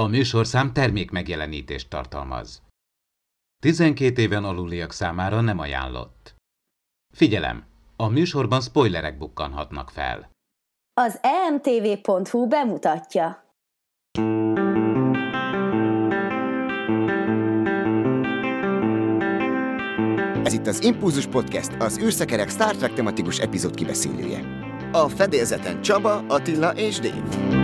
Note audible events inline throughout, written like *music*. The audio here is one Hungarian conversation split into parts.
A műsorszám termék megjelenítést tartalmaz. 12 éven aluliak számára nem ajánlott. Figyelem! A műsorban spoilerek bukkanhatnak fel. Az emtv.hu bemutatja. Ez itt az Impulzus Podcast, az űrszekerek Star Trek tematikus epizód kibeszélője. A fedélzeten Csaba, Attila és Dave.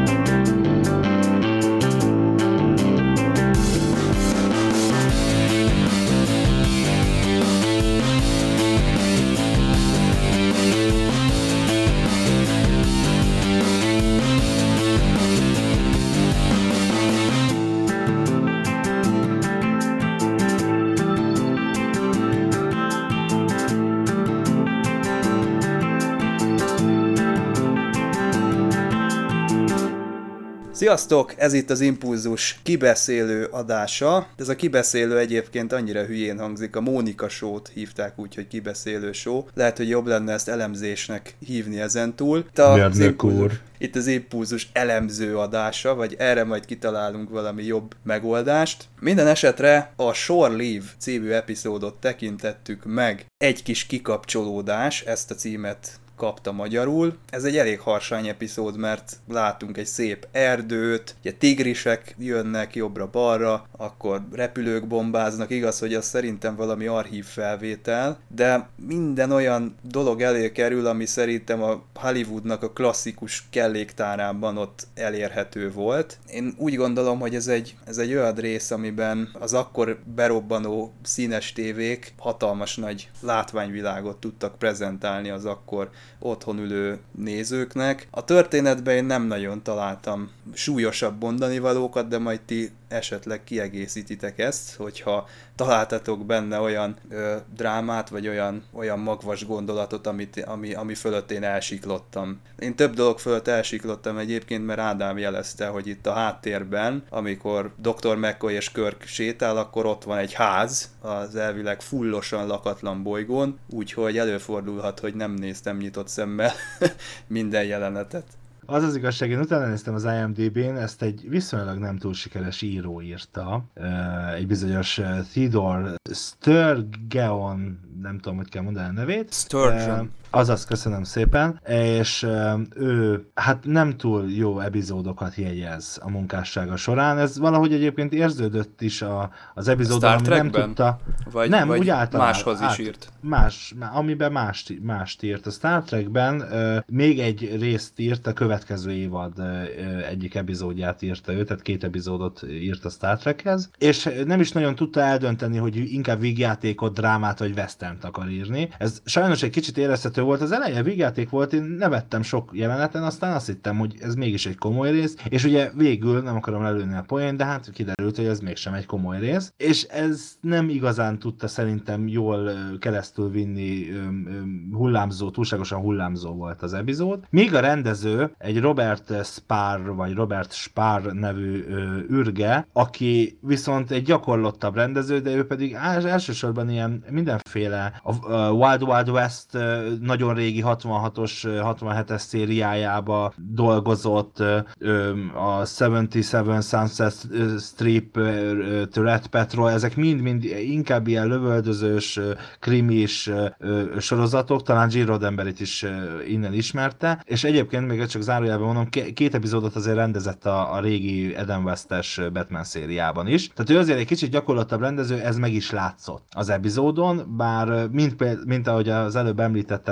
Sziasztok! Ez itt az Impulzus kibeszélő adása. Ez a kibeszélő egyébként annyira hülyén hangzik, a Mónika Show-t hívták úgy, hogy kibeszélő show. Lehet, hogy jobb lenne ezt elemzésnek hívni ezentúl. Itt az impulzus, itt az Impulzus elemző adása, vagy erre majd kitalálunk valami jobb megoldást. Minden esetre a Shore Leave című epizódot tekintettük meg. Egy kis kikapcsolódás, ezt a címet kapta magyarul. Ez egy elég harsány epizód, mert látunk egy szép erdőt, ugye tigrisek jönnek jobbra-balra, akkor repülők bombáznak, igaz, hogy az szerintem valami archív felvétel, de minden olyan dolog elé kerül, ami szerintem a Hollywoodnak a klasszikus kelléktárában ott elérhető volt. Én úgy gondolom, hogy ez egy, ez egy olyan rész, amiben az akkor berobbanó színes tévék hatalmas nagy látványvilágot tudtak prezentálni az akkor otthon ülő nézőknek. A történetben én nem nagyon találtam súlyosabb mondani valókat, de majd ti esetleg kiegészítitek ezt, hogyha találtatok benne olyan ö, drámát, vagy olyan, olyan magvas gondolatot, amit, ami, ami fölött én elsiklottam. Én több dolog fölött elsiklottam egyébként, mert Ádám jelezte, hogy itt a háttérben, amikor Dr. McCoy és Körk sétál, akkor ott van egy ház, az elvileg fullosan lakatlan bolygón, úgyhogy előfordulhat, hogy nem néztem nyitott szemmel *laughs* minden jelenetet. Az az igazság, én utána néztem az IMDb-n, ezt egy viszonylag nem túl sikeres író írta, egy bizonyos Theodore Sturgeon, nem tudom, hogy kell mondani a nevét. Sturgeon. Azaz, köszönöm szépen, és ő hát nem túl jó epizódokat jegyez a munkássága során, ez valahogy egyébként érződött is a, az epizódon, ami nem tudta... Vagy, nem, vagy úgy általán, máshoz át, is írt. Más, amiben mást, mást írt. A Star Trekben uh, még egy részt írt, a következő évad uh, egyik epizódját írta ő, tehát két epizódot írt a Star Trekhez, és nem is nagyon tudta eldönteni, hogy inkább vígjátékot, drámát vagy western akar írni. Ez sajnos egy kicsit érezhető volt, az eleje vígjáték volt, én nevettem sok jeleneten, aztán azt hittem, hogy ez mégis egy komoly rész, és ugye végül nem akarom lelőni a poén, de hát kiderült, hogy ez mégsem egy komoly rész, és ez nem igazán tudta szerintem jól keresztül vinni hullámzó, túlságosan hullámzó volt az epizód. Míg a rendező egy Robert Spar, vagy Robert Spar nevű ürge, aki viszont egy gyakorlottabb rendező, de ő pedig elsősorban ilyen mindenféle a Wild Wild West nagyon régi 66-os, 67-es szériájába dolgozott, a 77 Sunset Strip, Red Patrol, ezek mind-mind inkább ilyen lövöldözős, krimis sorozatok, talán Gene Roddenberry-t is innen ismerte, és egyébként még csak zárójában mondom, két epizódot azért rendezett a, a régi Eden West-es Batman szériában is. Tehát ő azért egy kicsit gyakorlatabb rendező, ez meg is látszott az epizódon, bár mint, mint ahogy az előbb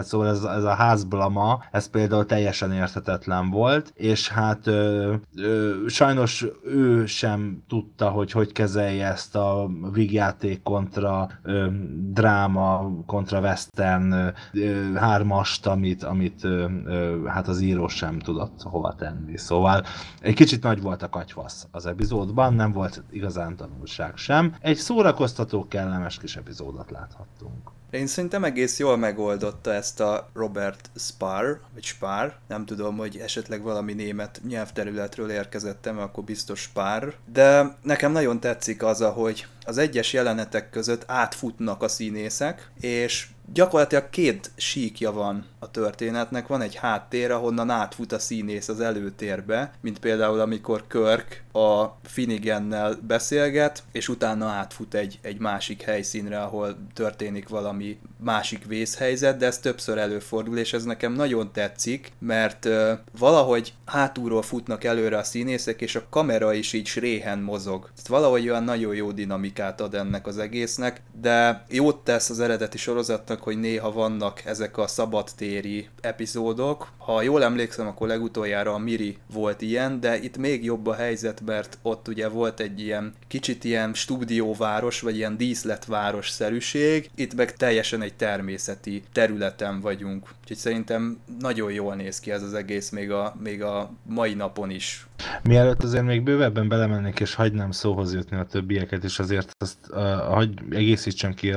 említetted, szóval ez, ez a házblama, ez például teljesen érthetetlen volt, és hát ö, ö, sajnos ő sem tudta, hogy hogy kezelje ezt a vígjáték kontra ö, dráma, kontra western ö, hármast, amit, amit ö, ö, hát az író sem tudott hova tenni. Szóval egy kicsit nagy volt a katyvasz az epizódban, nem volt igazán tanulság sem. Egy szórakoztató, kellemes kis epizódot láthattunk. Én szerintem egész jól megoldotta ezt a Robert Spar, vagy Spar, nem tudom, hogy esetleg valami német nyelvterületről érkezettem, akkor biztos Spar, de nekem nagyon tetszik az, hogy az egyes jelenetek között átfutnak a színészek, és gyakorlatilag két síkja van a történetnek. Van egy háttér, ahonnan átfut a színész az előtérbe, mint például amikor Körk a Finnigennel beszélget, és utána átfut egy, egy másik helyszínre, ahol történik valami másik vészhelyzet, de ez többször előfordul, és ez nekem nagyon tetszik, mert uh, valahogy hátulról futnak előre a színészek, és a kamera is így sréhen mozog. Tehát valahogy olyan nagyon jó dinamikát ad ennek az egésznek, de jót tesz az eredeti sorozatnak, hogy néha vannak ezek a szabadtéri epizódok. Ha jól emlékszem, akkor legutoljára a Miri volt ilyen, de itt még jobb a helyzet, mert ott ugye volt egy ilyen kicsit ilyen stúdióváros, vagy ilyen díszletváros szerűség, itt meg teljesen egy természeti területen vagyunk. Úgyhogy szerintem nagyon jól néz ki ez az egész még a, még a mai napon is. Mielőtt azért még bővebben belemennék, és hagynám szóhoz jutni a többieket, és azért azt uh, hagy egészítsem ki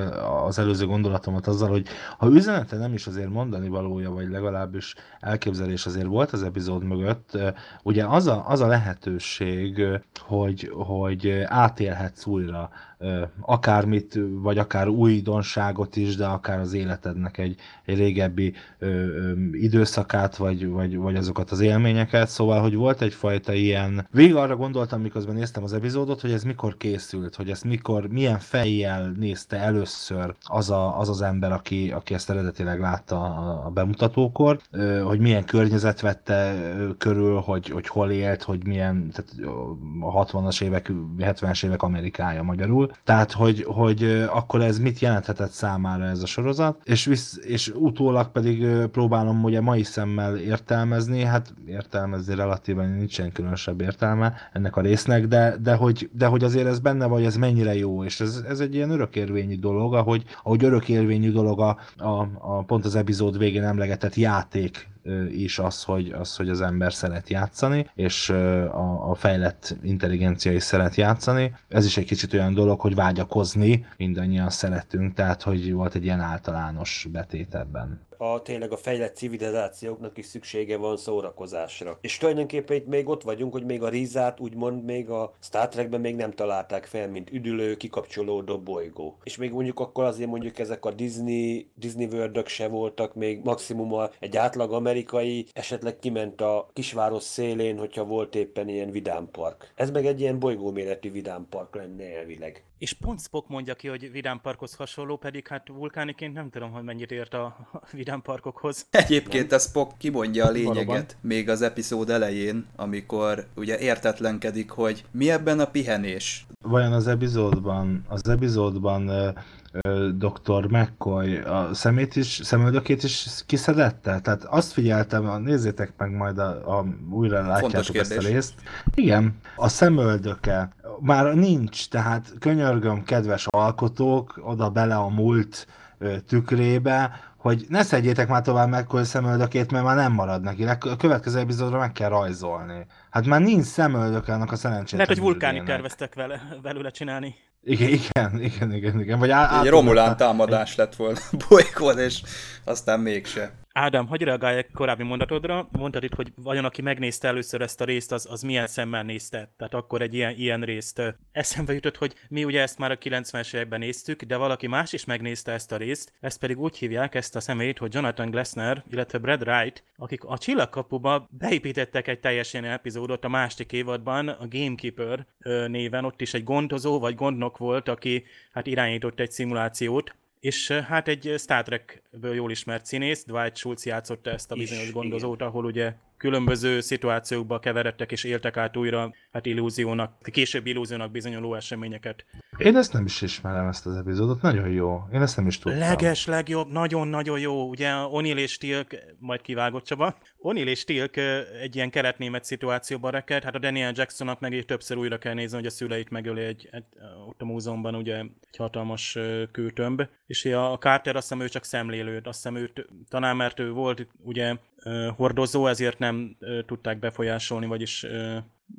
az előző gondolatomat azzal, hogy ha üzenete nem is azért mondani valója, vagy legalábbis elképzelés azért volt az epizód mögött, uh, ugye az a, az a lehetőség, hogy, hogy átélhetsz újra akármit, vagy akár újdonságot is, de akár az életednek egy, egy régebbi ö, ö, időszakát, vagy, vagy, vagy azokat az élményeket, szóval, hogy volt egyfajta ilyen, végig arra gondoltam, miközben néztem az epizódot, hogy ez mikor készült, hogy ezt mikor, milyen fejjel nézte először az a, az, az ember, aki, aki ezt eredetileg látta a, a bemutatókor, ö, hogy milyen környezet vette körül, hogy, hogy hol élt, hogy milyen, tehát a 60-as évek, 70-es évek Amerikája magyarul, tehát hogy, hogy akkor ez mit jelenthetett számára ez a sorozat, és, visz, és utólag pedig próbálom ugye mai szemmel értelmezni, hát értelmezni relatíven nincsen különösebb értelme ennek a résznek, de, de, hogy, de hogy azért ez benne vagy, ez mennyire jó, és ez, ez egy ilyen örökérvényű dolog, ahogy, ahogy örökérvényű dolog a, a, a pont az epizód végén emlegetett játék is az, hogy, az, hogy az ember szeret játszani, és a, a fejlett intelligencia is szeret játszani. Ez is egy kicsit olyan dolog, hogy vágyakozni mindannyian szeretünk, tehát hogy volt egy ilyen általános betét ebben a tényleg a fejlett civilizációknak is szüksége van szórakozásra. És tulajdonképpen itt még ott vagyunk, hogy még a Rizát úgymond még a Star Trekben még nem találták fel, mint üdülő, kikapcsolódó bolygó. És még mondjuk akkor azért mondjuk ezek a Disney, Disney world se voltak, még maximum egy átlag amerikai esetleg kiment a kisváros szélén, hogyha volt éppen ilyen vidámpark. Ez meg egy ilyen bolygóméretű vidámpark lenne elvileg. És pont Spock mondja ki, hogy Vidám Parkhoz hasonló, pedig hát vulkániként nem tudom, hogy mennyit ért a Vidám Parkokhoz. Egyébként a Spock kimondja a lényeget Valóban. még az epizód elején, amikor ugye értetlenkedik, hogy mi ebben a pihenés. Vajon az epizódban, az epizódban dr. McCoy a szemét is, szemöldökét is kiszedette? Tehát azt figyeltem, nézzétek meg majd, a, a újra látjátok ezt a részt. Igen, a szemöldöke már nincs, tehát könyörgöm, kedves alkotók, oda bele a múlt tükrébe, hogy ne szedjétek már tovább McCoy szemöldökét, mert már nem marad neki. A következő epizódra meg kell rajzolni. Hát már nincs szemöldök annak a szerencsétlen Lehet, hogy vulkáni terveztek vele, velőle csinálni. Igen, igen, igen, igen, igen. Vagy á, Egy Romulán támadás lett volna *laughs* bolykod, és aztán mégse. Ádám, hagyj reagálják korábbi mondatodra. Mondtad itt, hogy vajon aki megnézte először ezt a részt, az, az milyen szemmel nézte. Tehát akkor egy ilyen, ilyen részt eszembe jutott, hogy mi ugye ezt már a 90-es években néztük, de valaki más is megnézte ezt a részt. Ezt pedig úgy hívják ezt a személyt, hogy Jonathan Glessner, illetve Brad Wright, akik a Csillagkapuba beépítettek egy teljesen epizódot a másik évadban, a Gamekeeper néven, ott is egy gondozó vagy gondnok volt, aki hát irányított egy szimulációt, és hát egy Star Trek-ből jól ismert színész, Dwight Schultz játszotta ezt a bizonyos gondozót, ahol ugye különböző szituációkba keveredtek és éltek át újra hát illúziónak, később illúziónak bizonyuló eseményeket. Én ezt nem is ismerem, ezt az epizódot, nagyon jó. Én ezt nem is tudtam. Leges, legjobb, nagyon-nagyon jó. Ugye Onil és Tilk, majd kivágott Csaba, Onil és Tilk egy ilyen keretnémet szituációban reked, hát a Daniel Jacksonnak meg többször újra kell nézni, hogy a szüleit megöli egy, egy, ott a múzeumban ugye egy hatalmas kőtömb, és a Carter azt hiszem ő csak szemlélőd, azt hiszem őt, talán mert ő volt ugye hordozó, ezért nem tudták befolyásolni, vagyis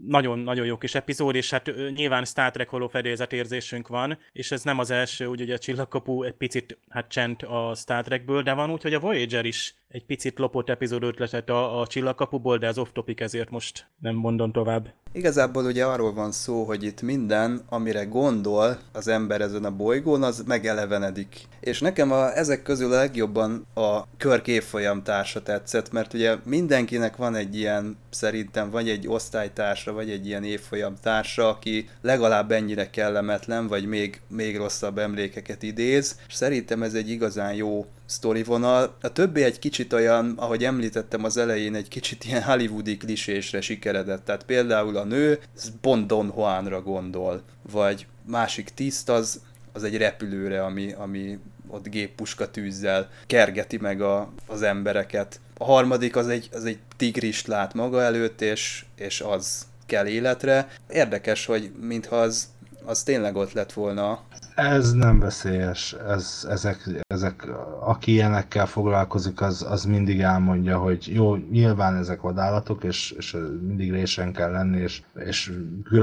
nagyon-nagyon jó kis epizód, és hát nyilván Star Trek holofedélzet érzésünk van, és ez nem az első, úgy ugye a csillagkapu egy picit hát csend a Star Trekből, de van úgy, hogy a Voyager is egy picit lopott epizód ötletet a, a csillagkapuból, de ez off-topic, ezért most nem mondom tovább. Igazából ugye arról van szó, hogy itt minden, amire gondol az ember ezen a bolygón, az megelevenedik. És nekem a, ezek közül a legjobban a Körk évfolyam társa tetszett, mert ugye mindenkinek van egy ilyen, szerintem vagy egy osztálytársa, vagy egy ilyen évfolyam társa, aki legalább ennyire kellemetlen, vagy még, még rosszabb emlékeket idéz, és szerintem ez egy igazán jó sztorivonal. A többi egy kicsit olyan, ahogy említettem az elején, egy kicsit ilyen hollywoodi klisésre sikeredett. Tehát például a nő Bond Don Juanra gondol, vagy másik tiszt az, az egy repülőre, ami, ami ott géppuska tűzzel kergeti meg a, az embereket. A harmadik az egy, az egy tigrist lát maga előtt, és, és az kell életre. Érdekes, hogy mintha az, az tényleg ott lett volna ez nem veszélyes. Ez, ezek, ezek, aki ilyenekkel foglalkozik, az, az mindig elmondja, hogy jó, nyilván ezek vadállatok, és, és mindig résen kell lenni, és, és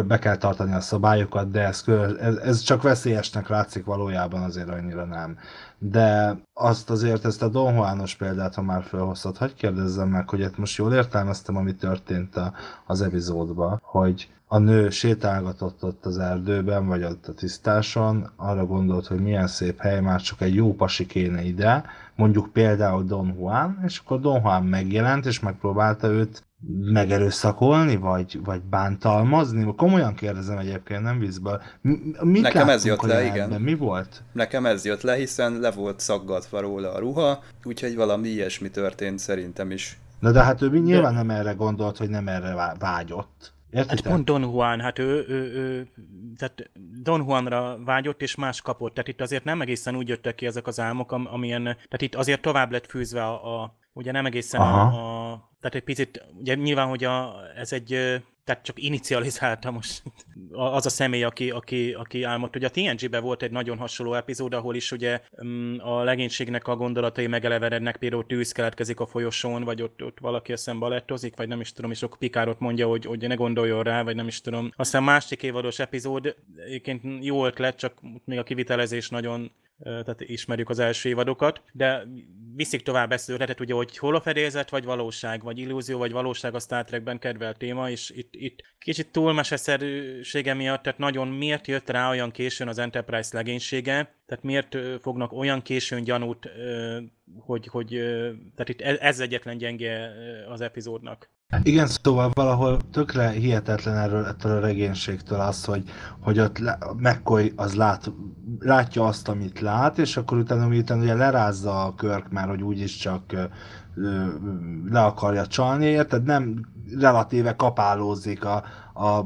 be kell tartani a szabályokat, de ez, ez, csak veszélyesnek látszik valójában, azért annyira nem. De azt azért, ezt a Don Juanos példát, ha már felhoztad, hagyd kérdezzem meg, hogy itt most jól értelmeztem, ami történt a, az epizódban, hogy a nő sétálgatott ott az erdőben, vagy ott a tisztáson, arra gondolt, hogy milyen szép hely, már csak egy jó pasi kéne ide, mondjuk például Don Juan, és akkor Don Juan megjelent, és megpróbálta őt megerőszakolni, vagy, vagy bántalmazni? Komolyan kérdezem egyébként, nem vízből. Mit Nekem ez jött le, igen. Mi volt? Nekem ez jött le, hiszen le volt szaggatva róla a ruha, úgyhogy valami ilyesmi történt szerintem is. Na de hát ő nyilván de... nem erre gondolt, hogy nem erre vágyott. Értitek? Hát pont Don Juan, hát ő, ő, ő, tehát Don Juanra vágyott és más kapott, tehát itt azért nem egészen úgy jöttek ki ezek az álmok, amilyen, tehát itt azért tovább lett fűzve a, a ugye nem egészen a, a, tehát egy picit, ugye nyilván, hogy a, ez egy tehát csak inicializálta most az a személy, aki, aki, aki álmodt. Ugye a TNG-ben volt egy nagyon hasonló epizód, ahol is ugye mm, a legénységnek a gondolatai megeleverednek, például tűz keletkezik a folyosón, vagy ott, ott valaki eszem balettozik, vagy nem is tudom, és akkor Pikárot mondja, hogy, hogy ne gondoljon rá, vagy nem is tudom. Aztán másik évados epizód, egyébként jó ötlet, csak még a kivitelezés nagyon tehát ismerjük az első évadokat, de viszik tovább ezt ötletet, ugye, hogy hol a fedélzet, vagy valóság, vagy illúzió, vagy valóság a Star Trekben kedvelt téma, és itt, itt kicsit túlmeseszerűsége miatt, tehát nagyon miért jött rá olyan későn az Enterprise legénysége, tehát miért fognak olyan későn gyanút, hogy, hogy tehát itt ez egyetlen gyenge az epizódnak. Igen, szóval valahol tökre hihetetlen erről ettől a regénységtől az, hogy, hogy ott McCoy az lát, látja azt, amit lát, és akkor utána miután ugye lerázza a körk már, hogy úgyis csak le akarja csalni, érted? Nem relatíve kapálózik a, a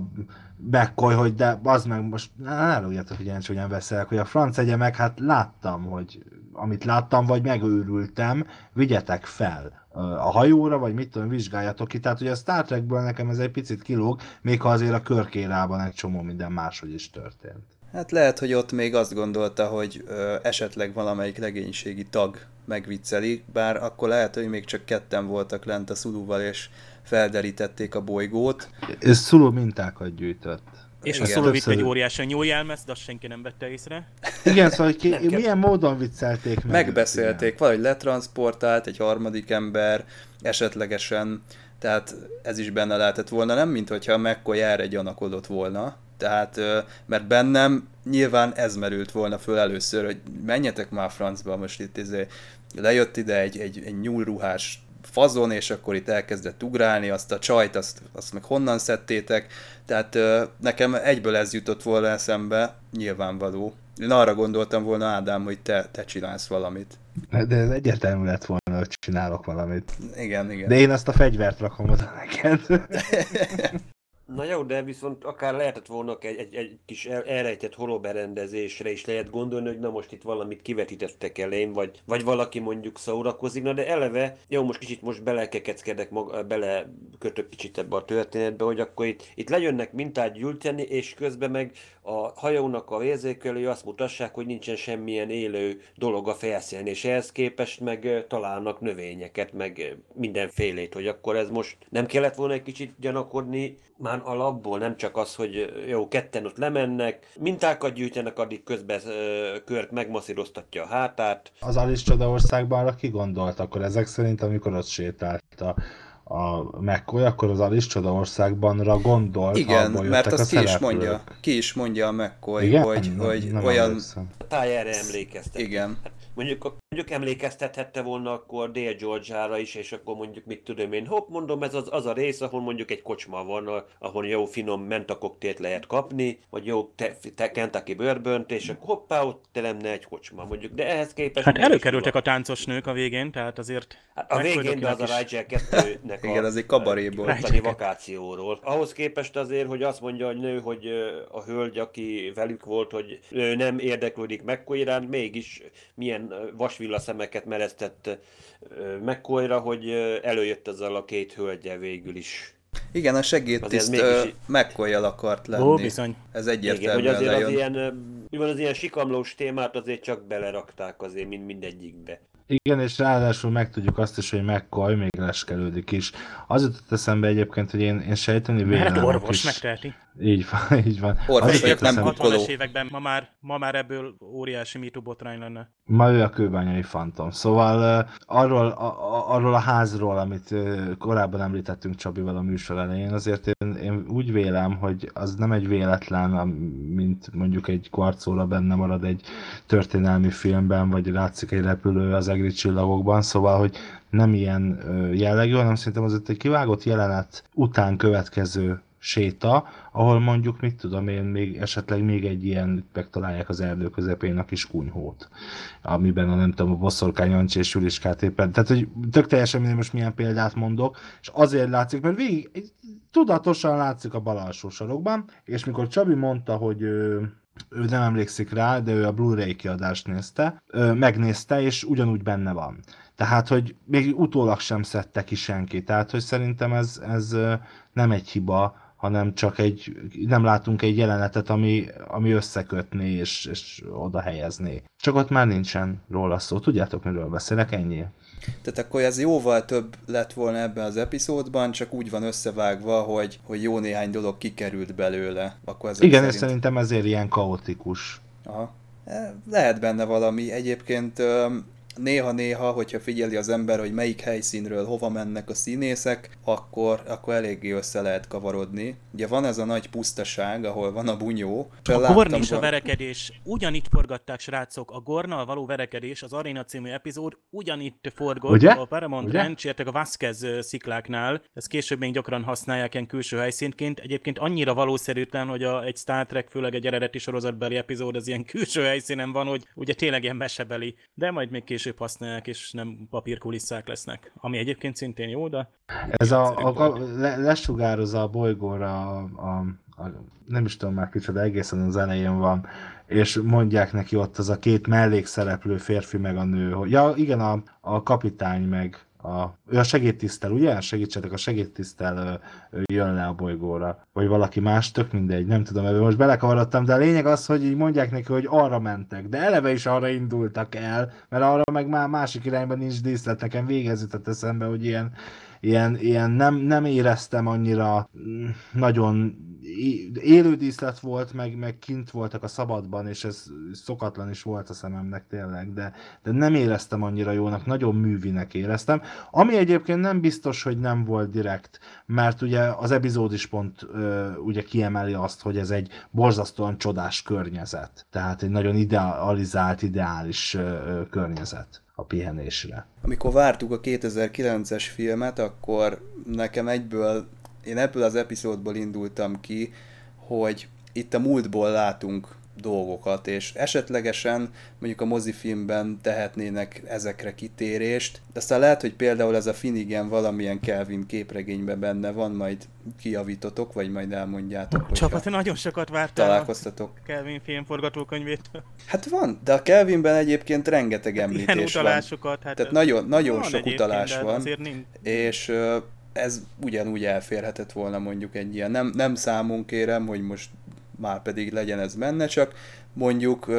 McCoy, hogy de az meg most, ne elugjátok, hogy én csúnyán beszélek, hogy a franc egye meg, hát láttam, hogy amit láttam, vagy megőrültem, vigyetek fel a hajóra, vagy mit tudom, vizsgáljatok ki. Tehát ugye a Star Trekből nekem ez egy picit kilóg, még ha azért a körkérában egy csomó minden máshogy is történt. Hát lehet, hogy ott még azt gondolta, hogy ö, esetleg valamelyik legénységi tag megvicceli, bár akkor lehet, hogy még csak ketten voltak lent a szulúval, és felderítették a bolygót. És szuló mintákat gyűjtött. És Igen. a szóló vitt egy óriási nyúl jelmez, de azt senki nem vette észre. Igen, szóval ki, milyen módon viccelték meg? Megbeszélték, valahogy letransportált egy harmadik ember, esetlegesen, tehát ez is benne lehetett volna, nem mint hogyha McCoy erre gyanakodott volna, tehát, mert bennem nyilván ez merült volna föl először, hogy menjetek már francba, most itt izé, lejött ide egy, egy, egy nyúlruhás fazon, és akkor itt elkezdett ugrálni, azt a csajt, azt, azt meg honnan szedtétek, tehát nekem egyből ez jutott volna eszembe, nyilvánvaló. Én arra gondoltam volna, Ádám, hogy te, te csinálsz valamit. De ez egyértelmű lett volna, hogy csinálok valamit. Igen, igen. De én azt a fegyvert rakom oda neked. *laughs* Na jó, de viszont akár lehetett volna egy, egy, egy kis elrejtett holoberendezésre is lehet gondolni, hogy na most itt valamit kivetítettek elém, vagy, vagy valaki mondjuk szórakozik, na de eleve, jó, most kicsit most belekekeckedek, maga, bele kötök kicsit ebbe a történetbe, hogy akkor itt, itt lejönnek mintát gyűjteni, és közben meg a hajónak a érzékelői azt mutassák, hogy nincsen semmilyen élő dolog a felszínen, és ehhez képest meg találnak növényeket, meg mindenfélét, hogy akkor ez most nem kellett volna egy kicsit gyanakodni, már alapból, nem csak az, hogy jó, ketten ott lemennek, mintákat gyűjtenek, addig közben Kört megmasszíroztatja a hátát. Az Alice Csodaországban arra ki gondolt akkor ezek szerint, amikor ott sétált a a McCoy, akkor az Alice Csoda országbanra gondolt, Igen, mert azt ki is mondja, ki is mondja a McCoy, Igen? hogy, nem, hogy nem olyan... Emlékszem. A tájára emlékeztet. Igen. Hát mondjuk, mondjuk emlékeztethette volna akkor Dél George-ára is, és akkor mondjuk mit tudom én, hopp, mondom, ez az, az a rész, ahol mondjuk egy kocsma van, ahol jó finom mentakoktélt lehet kapni, vagy jó te, te Kentucky bőrbönt, és akkor hoppá, ott te lenne egy kocsma, mondjuk, de ehhez képest... Hát előkerültek a táncos nők a végén, tehát azért... Hát a végén, de az is... *laughs* a Rigel 2-nek Igen, az egy kabaréból. Vakációról. Ahhoz képest azért, hogy azt mondja a nő, hogy a hölgy, aki velük volt, hogy nem érdeklődik iránt, mégis milyen vasvilla szemeket mereztett McCoyra, hogy előjött ezzel a két hölgye végül is. Igen, a segédtiszt mégis... mccoy akart lenni. Ó, bizony. Ez egyértelmű. Igen, hogy azért az ilyen, mivel az ilyen sikamlós témát azért csak belerakták azért mind mindegyikbe. Igen, és ráadásul megtudjuk azt is, hogy McCoy még leskelődik is. Az jutott eszembe egyébként, hogy én, én sejteni vélem. Hát orvos is. megteheti. Így van, *laughs* így van. Orvos vagyok, nem 60-es években ma már, ma már ebből óriási mitú botrány lenne. Ma ő a kőbányai fantom. Szóval uh, arról, a, arról a házról, amit uh, korábban említettünk Csabival a műsor elején, azért én, én úgy vélem, hogy az nem egy véletlen, mint mondjuk egy kvarcóra benne marad egy történelmi filmben, vagy látszik egy repülő az egri csillagokban, szóval, hogy nem ilyen jellegű, hanem szerintem az egy kivágott jelenet után következő séta, ahol mondjuk, mit tudom én, még esetleg még egy ilyen, megtalálják az erdő közepén a kis kunyhót, amiben a nem tudom, a boszorkány Jancsi és Juliskát éppen, tehát hogy tök teljesen mindegy most milyen példát mondok, és azért látszik, mert végig tudatosan látszik a bal alsó sarokban, és mikor Csabi mondta, hogy ő, nem emlékszik rá, de ő a Blu-ray kiadást nézte, megnézte, és ugyanúgy benne van. Tehát, hogy még utólag sem szedte ki senki. Tehát, hogy szerintem ez, ez nem egy hiba, hanem csak egy, nem látunk egy jelenetet, ami, ami összekötné és, és oda helyezné. Csak ott már nincsen róla szó. Tudjátok, miről beszélek? Ennyi. Tehát akkor ez jóval több lett volna ebben az epizódban, csak úgy van összevágva, hogy, hogy jó néhány dolog kikerült belőle. Akkor Igen, szerint... és szerintem ezért ilyen kaotikus. Aha. E, lehet benne valami. Egyébként néha-néha, hogyha figyeli az ember, hogy melyik helyszínről hova mennek a színészek, akkor, akkor eléggé össze lehet kavarodni. Ugye van ez a nagy pusztaság, ahol van a bunyó. A Gorn is a verekedés. Ugyanitt forgatták, srácok. A Gornal való verekedés, az Arena című epizód ugyanitt forgott Ugye? a Paramount Ugye? Ranch, a Vasquez szikláknál. Ezt később még gyakran használják ilyen külső helyszínként. Egyébként annyira valószerűtlen, hogy a, egy Star Trek, főleg egy eredeti sorozatbeli epizód az ilyen külső helyszínen van, hogy ugye tényleg ilyen mesebeli. De majd még később később használják, és nem papírkulisszák lesznek. Ami egyébként szintén jó, de... Ez a, a, a le, lesugározza a bolygóra a, a, a, nem is tudom már kicsoda, egészen az elején van, és mondják neki ott az a két mellékszereplő férfi meg a nő, hogy ja igen, a, a kapitány meg a, ő a segédtisztel, ugye? Segítsetek, a segédtisztel jön le a bolygóra. Vagy valaki más, tök mindegy, nem tudom, ebben most belekavarodtam, de a lényeg az, hogy így mondják neki, hogy arra mentek, de eleve is arra indultak el, mert arra meg már másik irányban nincs díszlet, nekem végezített eszembe, hogy ilyen ilyen, ilyen nem, nem éreztem annyira mm, nagyon élő díszlet volt, meg, meg kint voltak a szabadban, és ez szokatlan is volt a szememnek tényleg, de, de nem éreztem annyira jónak, nagyon művinek éreztem, ami egyébként nem biztos, hogy nem volt direkt, mert ugye az epizód is pont ö, ugye kiemeli azt, hogy ez egy borzasztóan csodás környezet, tehát egy nagyon idealizált, ideális ö, környezet a pihenésre. Amikor vártuk a 2009-es filmet, akkor nekem egyből, én ebből az epizódból indultam ki, hogy itt a múltból látunk dolgokat, és esetlegesen mondjuk a mozifilmben tehetnének ezekre kitérést. De aztán lehet, hogy például ez a Finnegan valamilyen Kelvin képregényben benne van, majd kijavítotok, vagy majd elmondjátok. Csapat, nagyon sokat vártál találkoztatok. a Kelvin film forgatókönyvét. Hát van, de a Kelvinben egyébként rengeteg említés Ilyen utalásokat, van. Hát Tehát nagyon, nagyon sok utalás van, és ez ugyanúgy elférhetett volna mondjuk egy ilyen, nem, nem számunk kérem, hogy most már pedig legyen ez menne, csak mondjuk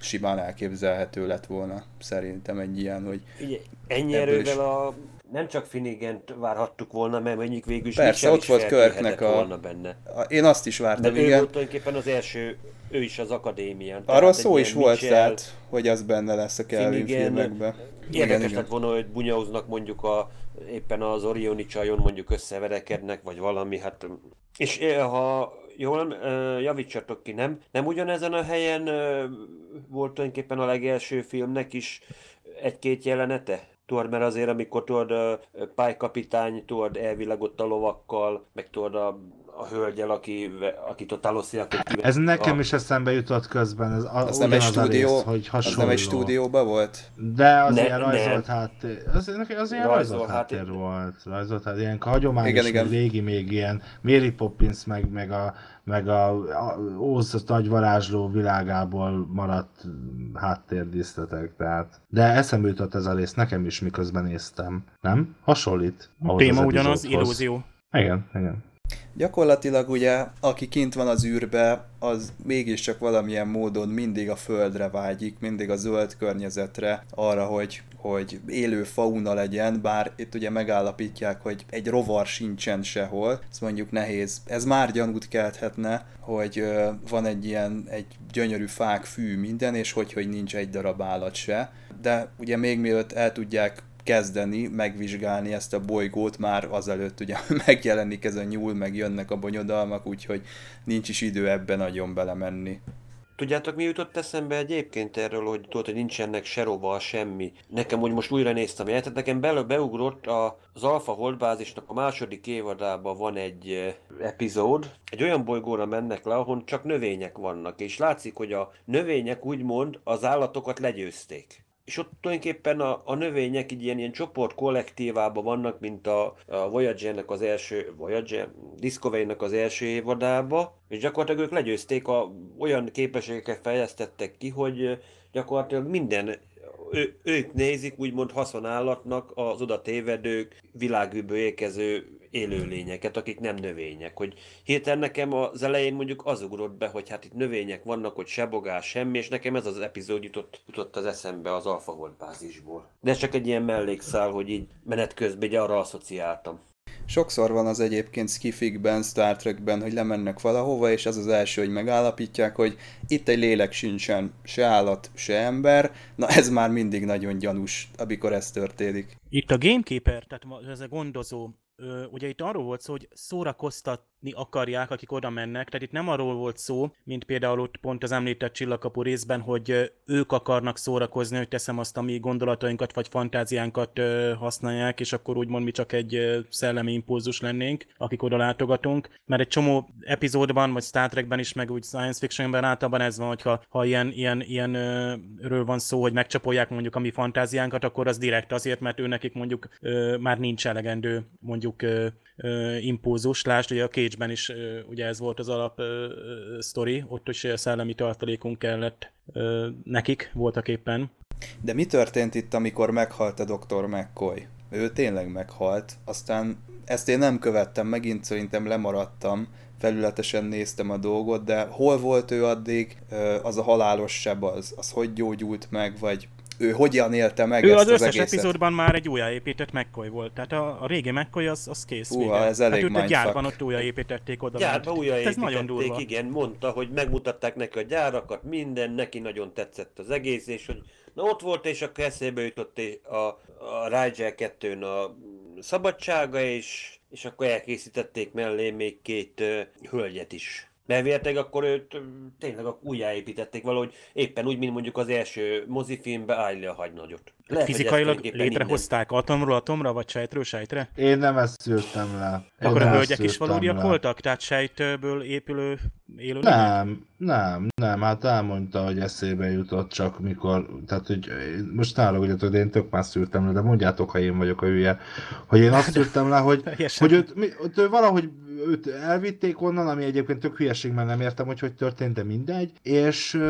simán elképzelhető lett volna szerintem egy ilyen, hogy... Ugye, ennyi erővel is... a nem csak finnegan várhattuk volna, mert mondjuk végül is Persze, ott is volt Kirknek a- volna benne. Én azt is De vártam, ő igen. volt tulajdonképpen az első, ő is az akadémián. Arról szó is volt, Mitchell, tehát, hogy az benne lesz a Kelvin Finnegan, filmekben. Érdekes lett volna, hogy bunyauznak mondjuk a, éppen az Orioni csajon mondjuk összeverekednek, vagy valami, hát... És eh, ha jól javítsatok ki, nem? Nem ugyanezen a helyen volt tulajdonképpen a legelső filmnek is egy-két jelenete? Tudod, mert azért, amikor tudod, pálykapitány, tudod, elvilagott a lovakkal, meg tudod, a, a hölgyel, aki, akit ott Alossziakot Ez nekem a, is eszembe jutott közben, ez a, Az nem egy stúdió, rész, hogy az hasonló. nem egy stúdióban volt? De az Ne- ilyen rajzolt nem. háttér, az, az ilyen Rajzolt rajzolt háttér. háttér volt. Rajzolt háttér, ilyen hagyományos, Igen, igen, régi, még ilyen Mary Poppins, meg, meg a, meg a, a Óz nagy varázsló világából maradt háttérdíszletek, tehát. De eszembe jutott ez a rész nekem is, miközben néztem. Nem? Hasonlít. A téma az ugyanaz, illúzió. Igen, igen. Gyakorlatilag ugye, aki kint van az űrbe, az mégiscsak valamilyen módon mindig a földre vágyik, mindig a zöld környezetre, arra, hogy, hogy élő fauna legyen, bár itt ugye megállapítják, hogy egy rovar sincsen sehol, ez mondjuk nehéz. Ez már gyanút kelthetne, hogy van egy ilyen, egy gyönyörű fák, fű, minden, és hogy, hogy nincs egy darab állat se. De ugye még mielőtt el tudják kezdeni, megvizsgálni ezt a bolygót, már azelőtt ugye *laughs* megjelenik ez a nyúl, meg jönnek a bonyodalmak, úgyhogy nincs is idő ebbe nagyon belemenni. Tudjátok, mi jutott eszembe egyébként erről, hogy tudod, hogy nincsenek se rova, semmi. Nekem, hogy most újra néztem jelentet, nekem belő beugrott a, az Alpha Holdbázisnak a második évadában van egy eh, epizód, egy olyan bolygóra mennek le, ahol csak növények vannak, és látszik, hogy a növények úgymond az állatokat legyőzték. És ott tulajdonképpen a, a növények így ilyen, ilyen csoport kollektívában vannak, mint a, a Voyager-nek az első, Voyager, Discovery-nek az első évadába, és gyakorlatilag ők legyőzték, a, olyan képességeket fejlesztettek ki, hogy gyakorlatilag minden ő, ők nézik úgymond haszonállatnak az oda tévedők, világűből érkező élőlényeket, akik nem növények. Hogy hirtelen nekem az elején mondjuk az ugrott be, hogy hát itt növények vannak, hogy se bogás, semmi, és nekem ez az epizód jutott, jutott az eszembe az Alpha World bázisból. De ez csak egy ilyen mellékszál, hogy így menet közben így arra asszociáltam. Sokszor van az egyébként skifikben, Star Trekben, hogy lemennek valahova, és az az első, hogy megállapítják, hogy itt egy lélek sincsen, se állat, se ember. Na ez már mindig nagyon gyanús, amikor ez történik. Itt a Gamekeeper, tehát ez a gondozó, ugye itt arról volt szó, hogy szórakoztatni akarják, akik oda mennek, tehát itt nem arról volt szó, mint például ott pont az említett csillagkapu részben, hogy ők akarnak szórakozni, hogy teszem azt, a mi gondolatainkat vagy fantáziánkat használják, és akkor úgymond mi csak egy szellemi impulzus lennénk, akik oda látogatunk, mert egy csomó epizódban, vagy Star Trekben is, meg úgy science fictionben általában ez van, hogyha ha ilyen, ilyen, ilyen ről van szó, hogy megcsapolják mondjuk a mi fantáziánkat, akkor az direkt azért, mert ő nekik mondjuk már nincs elegendő mondjuk impulzus. Lásd, ugye a Cage-ben is ugye ez volt az alap sztori, ott is szellemi tartalékunk kellett nekik voltak éppen. De mi történt itt, amikor meghalt a Dr. McCoy? Ő tényleg meghalt, aztán ezt én nem követtem, megint szerintem lemaradtam, felületesen néztem a dolgot, de hol volt ő addig, az a halálos seb az, az hogy gyógyult meg, vagy ő hogyan élte meg Ő ezt az az, összes egészet? epizódban már egy újjáépített McCoy volt, tehát a, a régi McCoy az, az kész. Húha, vége. ez elég hát őt egy mindfuck. gyárban ott újjáépítették oda. Gyárba lent. újra Hát Ez nagyon durva. igen, mondta, hogy megmutatták neki a gyárakat, minden, neki nagyon tetszett az egész, és hogy na ott volt, és akkor eszébe jutott a, a Rigel 2 a szabadsága, és, és akkor elkészítették mellé még két ö, hölgyet is. Mert véltek akkor őt tényleg újjáépítették valahogy éppen úgy, mint mondjuk az első mozifilmbe Ájli a hagynagyot. Lehet, Fizikailag tulajdonképpen innen. létrehozták atomról atomra, vagy sejtről sejtre? Én nem ezt szűrtem le. Én Akkor a hölgyek is valódiak le. voltak? Tehát sejtből épülő élő Nem, nem, nem, hát elmondta, hogy eszébe jutott csak mikor, tehát hogy most ne haragudjatok, de én tök más szűrtem le, de mondjátok, ha én vagyok a hülye, hogy én azt szűrtem le, hogy, hogy őt, mi, őt ő valahogy őt elvitték onnan, ami egyébként tök hülyeség, mert nem értem, hogy hogy történt, de mindegy, és,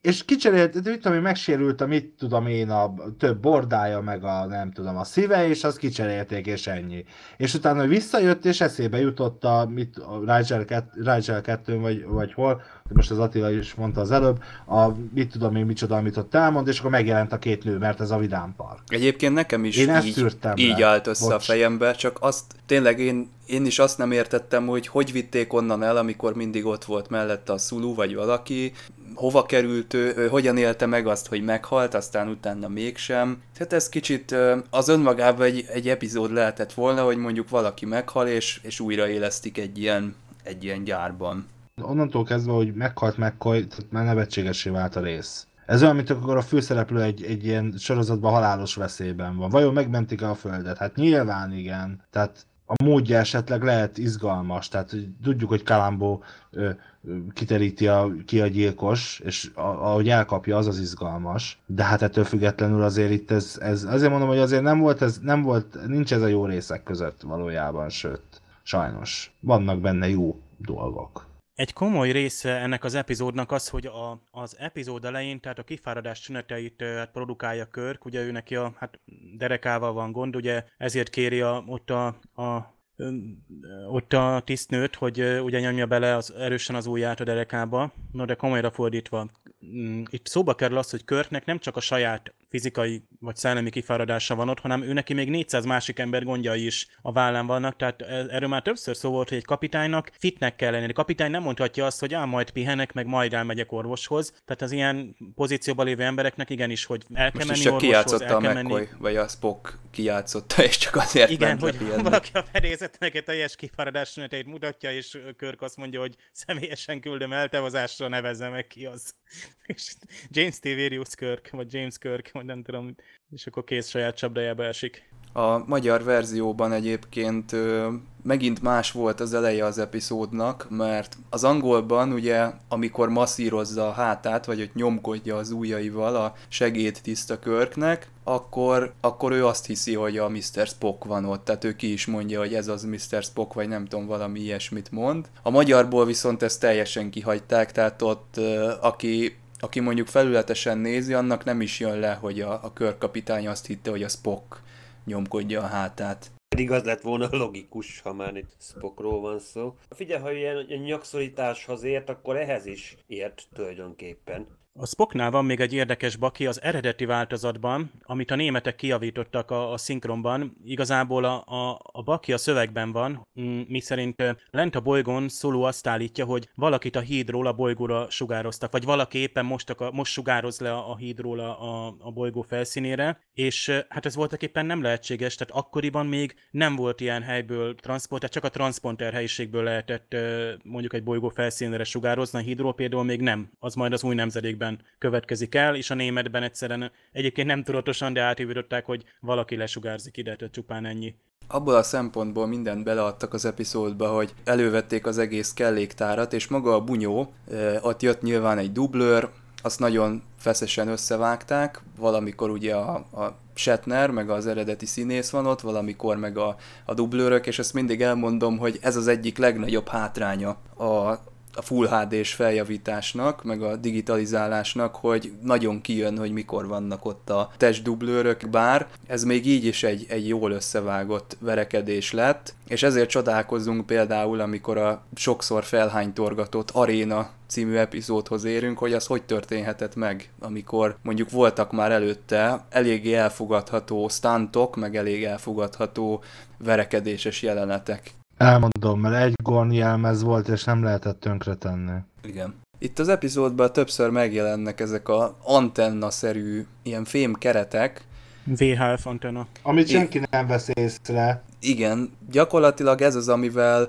és kicserélt, mit tudom én, megsérült a mit tudom én, a több bordája, meg a nem tudom, a szíve, és azt kicserélték, és ennyi. És utána visszajött, és eszébe jutott a, mit, a Rigel 2 vagy, vagy hol, most az Attila is mondta az előbb, a mit tudom én micsoda, amit ott elmond, és akkor megjelent a két nő, mert ez a Vidám Park. Egyébként nekem is én így, így állt össze Bocs. a fejembe, csak azt tényleg én, én is azt nem értettem, hogy hogy vitték onnan el, amikor mindig ott volt mellette a Szulú vagy valaki, hova került ő, ő, hogyan élte meg azt, hogy meghalt, aztán utána mégsem. Tehát ez kicsit az önmagában egy, egy epizód lehetett volna, hogy mondjuk valaki meghal, és, és újraélesztik egy ilyen, egy ilyen gyárban. Onnantól kezdve, hogy meghalt McCoy, tehát már nevetségesé vált a rész. Ez olyan, mint akkor a főszereplő egy, egy ilyen sorozatban halálos veszélyben van. Vajon megmentik-e a Földet? Hát nyilván igen. Tehát a módja esetleg lehet izgalmas, tehát tudjuk, hogy Kalambó ö, ö, kiteríti a, ki a gyilkos, és a, ahogy elkapja, az az izgalmas, de hát ettől függetlenül azért itt ez, ez azért mondom, hogy azért nem volt, ez, nem volt, nincs ez a jó részek között valójában, sőt, sajnos. Vannak benne jó dolgok. Egy komoly része ennek az epizódnak az, hogy a, az epizód elején, tehát a kifáradás tüneteit hát produkálja Körk, ugye ő neki a hát derekával van gond, ugye ezért kéri a, ott a, a ott a tisztnőt, hogy ugye nyomja bele az, erősen az ujját a derekába, no de komolyra fordítva. Mm, itt szóba kerül az, hogy Körknek nem csak a saját fizikai vagy szellemi kifáradása van ott, hanem ő neki még 400 másik ember gondjai is a vállán vannak, tehát e, erről már többször szó volt, hogy egy kapitánynak fitnek kell lenni. A kapitány nem mondhatja azt, hogy á, majd pihenek, meg majd elmegyek orvoshoz. Tehát az ilyen pozícióban lévő embereknek igenis, hogy el kell Most menni orvoshoz, el kell menni... McCoy, vagy a Spock kijátszotta, és csak azért Igen, hogy pihenni. valaki a fedélzetnek egy teljes kifáradás mutatja, és Körk azt mondja, hogy személyesen küldöm eltevazásra, nevezze meg ki az. *laughs* És James Tiberius Kirk, vagy James Kirk, vagy nem tudom, és akkor kész saját csapdájába esik. A magyar verzióban egyébként ö, megint más volt az eleje az epizódnak, mert az angolban ugye, amikor masszírozza a hátát, vagy hogy nyomkodja az ujjaival a segéd tiszta körknek, akkor, akkor ő azt hiszi, hogy a Mr. Spock van ott, tehát ő ki is mondja, hogy ez az Mr. Spock, vagy nem tudom, valami ilyesmit mond. A magyarból viszont ezt teljesen kihagyták, tehát ott aki aki mondjuk felületesen nézi, annak nem is jön le, hogy a, a körkapitány azt hitte, hogy a Spock nyomkodja a hátát. Pedig az lett volna logikus, ha már itt Spockról van szó. Figyelj, ha ilyen nyakszorításhoz ért, akkor ehhez is ért tulajdonképpen. A Spocknál van még egy érdekes baki az eredeti változatban, amit a németek kiavítottak a, a szinkronban. Igazából a, a, a baki a szövegben van, mm, mi szerint lent a bolygón Szoló azt állítja, hogy valakit a hídról a bolygóra sugároztak, vagy valaki éppen most, a, most sugároz le a, hídról a, a, a bolygó felszínére, és hát ez voltak éppen nem lehetséges, tehát akkoriban még nem volt ilyen helyből transport, tehát csak a transponder helyiségből lehetett mondjuk egy bolygó felszínére sugározni, a hídról például még nem, az majd az új nemzedékben nyelven következik el, és a németben egyszerűen egyébként nem tudatosan, de átívították, hogy valaki lesugárzik ide, tehát csupán ennyi. Abból a szempontból mindent beleadtak az epizódba, hogy elővették az egész kelléktárat, és maga a bunyó, ott jött nyilván egy dublőr, azt nagyon feszesen összevágták, valamikor ugye a, a Shatner, meg az eredeti színész van ott, valamikor meg a, a dublőrök, és ezt mindig elmondom, hogy ez az egyik legnagyobb hátránya a, a Full HD-s feljavításnak, meg a digitalizálásnak, hogy nagyon kijön, hogy mikor vannak ott a testdublőrök, bár ez még így is egy, egy jól összevágott verekedés lett, és ezért csodálkozunk például, amikor a sokszor felhánytorgatott aréna című epizódhoz érünk, hogy az hogy történhetett meg, amikor mondjuk voltak már előtte eléggé elfogadható stuntok, meg elég elfogadható verekedéses jelenetek. Elmondom, mert egy gorn jelmez volt, és nem lehetett tönkretenni. Igen. Itt az epizódban többször megjelennek ezek a antenna-szerű ilyen fém keretek. VHF antenna. Amit senki nem vesz észre. Igen, gyakorlatilag ez az, amivel,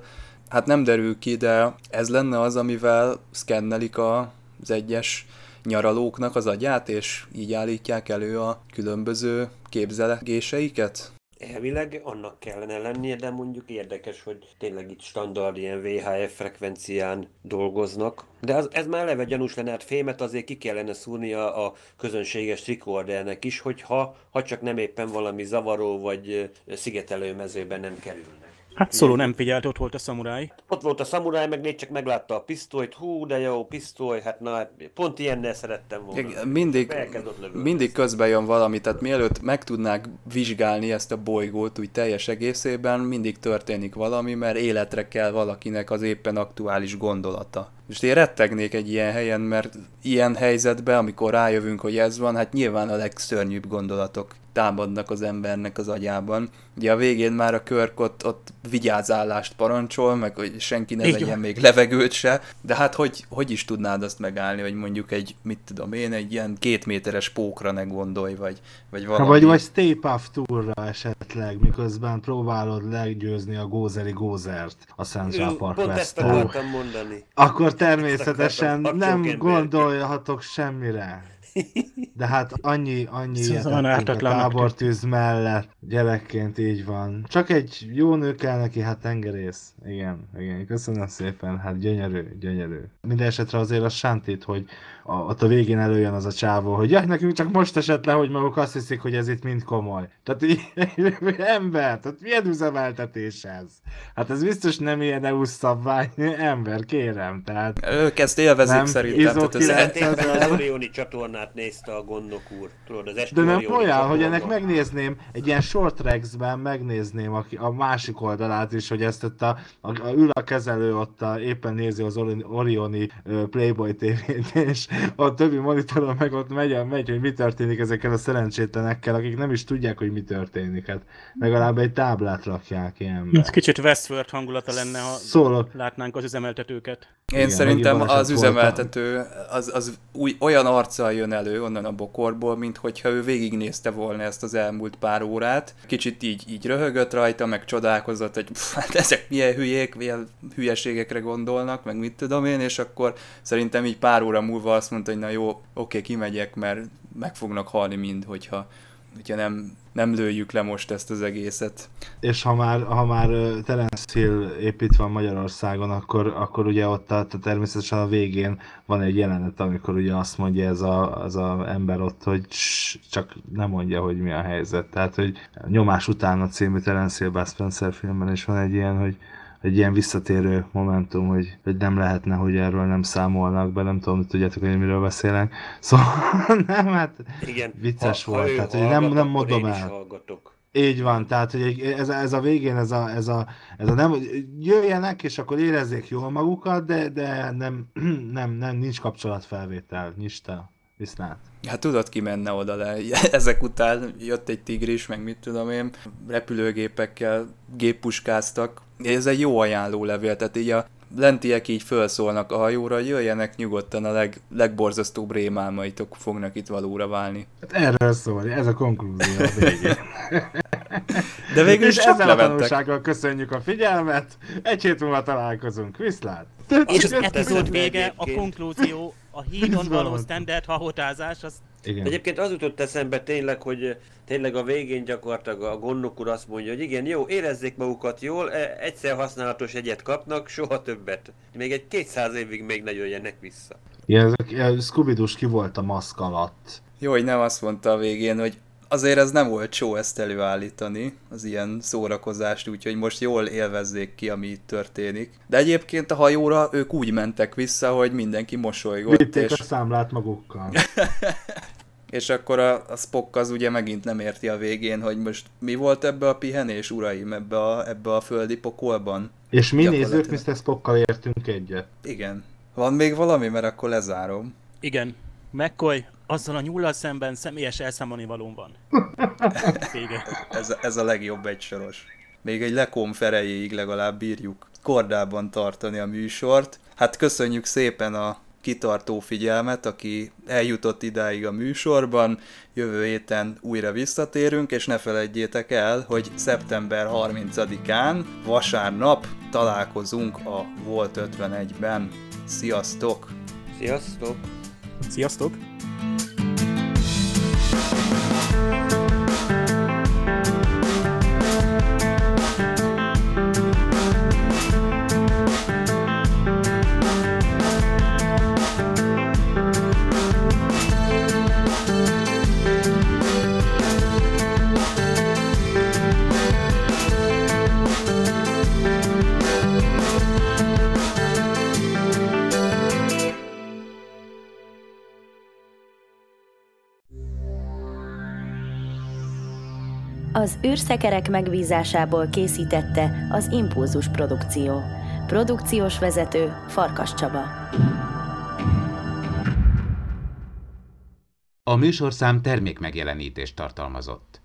hát nem derül ki, de ez lenne az, amivel szkennelik a, az egyes nyaralóknak az agyát, és így állítják elő a különböző képzelgéseiket? Elvileg annak kellene lennie, de mondjuk érdekes, hogy tényleg itt standard ilyen VHF frekvencián dolgoznak. De az, ez már eleve gyanús lenne, hát fémet azért ki kellene szúrnia a közönséges trikordernek is, hogyha ha csak nem éppen valami zavaró vagy szigetelő mezőben nem kerülnek. Hát szóló nem figyelt, ott volt a szamuráj. Ott volt a szamuráj, meg négy csak meglátta a pisztolyt, hú, de jó, pisztoly, hát na, pont ilyennel szerettem volna. Mindig, mindig közben jön valami, tehát mielőtt meg tudnák vizsgálni ezt a bolygót úgy teljes egészében, mindig történik valami, mert életre kell valakinek az éppen aktuális gondolata. Most én rettegnék egy ilyen helyen, mert ilyen helyzetben, amikor rájövünk, hogy ez van, hát nyilván a legszörnyűbb gondolatok támadnak az embernek az agyában. Ugye a végén már a Körk ott, ott vigyázállást parancsol, meg hogy senki ne Így vegyen van. még levegőt se, de hát hogy, hogy is tudnád azt megállni, hogy mondjuk egy, mit tudom én, egy ilyen két méteres pókra ne gondolj, vagy, vagy Ha valami. vagy, vagy Stay Puft Tourra esetleg, miközben próbálod legyőzni a gózeri gózert a Central Park Pont ezt akartam mondani. Akkor természetesen nem gondolhatok semmire. De hát annyi, annyi ilyet a tábortűz mellett. Gyerekként így van. Csak egy jó nő kell neki, hát tengerész. Igen, igen, köszönöm szépen. Hát gyönyörű, gyönyörű. Minden esetre azért az sántít, hogy a, ott a végén előjön az a csávó, hogy jaj, nekünk csak most esett le, hogy maguk azt hiszik, hogy ez itt mind komoly. Tehát így, *laughs* ember, tehát milyen üzemeltetés ez? Hát ez biztos nem ilyen EU szabvány, *laughs* ember, kérem, tehát Ők ezt élvezik Nem, szerintem. Izó Tehát ez, az 9000. Orioni csatornát nézte a gondok úr. Tudod, az De nem Orioni olyan, hogy ennek megnézném, egy ilyen short tracks-ben megnézném a, a másik oldalát is, hogy ezt ott a, a, a ül a kezelő ott a, éppen nézi az Ori- Orioni Playboy TV-t, és a többi monitoron meg ott megy, megy, hogy mi történik ezekkel a szerencsétlenekkel, akik nem is tudják, hogy mi történik. Hát legalább egy táblát rakják ilyenbe. Ez kicsit Westworld hangulata lenne, ha Szólok. látnánk az üzemeltetőket. Én Igen, szerintem az üzemeltető az, az új, olyan arccal jön elő onnan a bokorból, mint hogyha ő végignézte volna ezt az elmúlt pár órát. Kicsit így, így röhögött rajta, meg csodálkozott, hogy pff, hát ezek milyen hülyék, milyen hülyeségekre gondolnak, meg mit tudom én, és akkor szerintem így pár óra múlva azt mondta, hogy na jó, oké, kimegyek, mert meg fognak halni mind, hogyha, hogyha nem, nem lőjük le most ezt az egészet. És ha már, ha már Terence Hill épít van Magyarországon, akkor, akkor ugye ott a, természetesen a végén van egy jelenet, amikor ugye azt mondja ez a, az a ember ott, hogy cs, csak nem mondja, hogy mi a helyzet. Tehát, hogy Nyomás utána című Terence Hill Bud Spencer filmben is van egy ilyen, hogy egy ilyen visszatérő momentum, hogy, hogy nem lehetne, hogy erről nem számolnak be, nem tudom, hogy tudjátok, hogy miről beszélek. *laughs* Szóval nem, hát Igen. vicces ha, volt, ha tehát hogy nem, hallgat, nem mondom el. hallgatok. Így van, tehát hogy ez, ez a végén, ez a, ez a, ez a nem, jöjjenek, és akkor érezzék jól magukat, de, de nem, *clears throat* nem, nem, nincs kapcsolatfelvétel, nyista, viszlát. Hát tudod, ki menne oda le. *laughs* Ezek után jött egy tigris, meg mit tudom én, repülőgépekkel géppuskáztak. Ez egy jó ajánlólevél, tehát így a lentiek így felszólnak a hajóra, jöjjenek nyugodtan, a leg, legborzasztóbb rémálmaitok fognak itt valóra válni. Hát erről szól, ez a konklúzió a végén. *laughs* De végül is csak ezzel a köszönjük a figyelmet, egy hét múlva találkozunk, viszlát! És az epizód vége, a konklúzió, a hídon való standard hahotázás, az Igen. Egyébként az jutott eszembe tényleg, hogy tényleg a végén gyakorlatilag a gondok úr azt mondja, hogy igen, jó, érezzék magukat jól, e- egyszer használatos egyet kapnak, soha többet. Még egy 200 évig még ne jöjjenek vissza. Igen, ez scooby ki volt a maszk alatt. Jó, hogy nem azt mondta a végén, hogy azért ez nem volt show ezt előállítani, az ilyen szórakozást, úgyhogy most jól élvezzék ki, ami itt történik. De egyébként a hajóra ők úgy mentek vissza, hogy mindenki mosolygott, Vitték és, a számlát magukkal. *laughs* és akkor a, a Spock az ugye megint nem érti a végén, hogy most mi volt ebbe a pihenés, uraim, ebbe a, ebbe a földi pokolban. És mi nézők Mr. Spockkal értünk egyet. Igen. Van még valami, mert akkor lezárom. igen, McCoy, azzal a nyullal szemben személyes elszámolni valón van. *laughs* Vége. Ez, ez a legjobb egysoros. Még egy lekom ferejéig legalább bírjuk kordában tartani a műsort. Hát köszönjük szépen a kitartó figyelmet, aki eljutott idáig a műsorban. Jövő héten újra visszatérünk, és ne felejtjétek el, hogy szeptember 30-án, vasárnap találkozunk a Volt 51-ben. Sziasztok! Sziasztok! Sziasztok! Az űrszekerek megbízásából készítette az Impulzus Produkció. Produkciós vezető Farkas Csaba. A műsorszám termékmegjelenítést tartalmazott.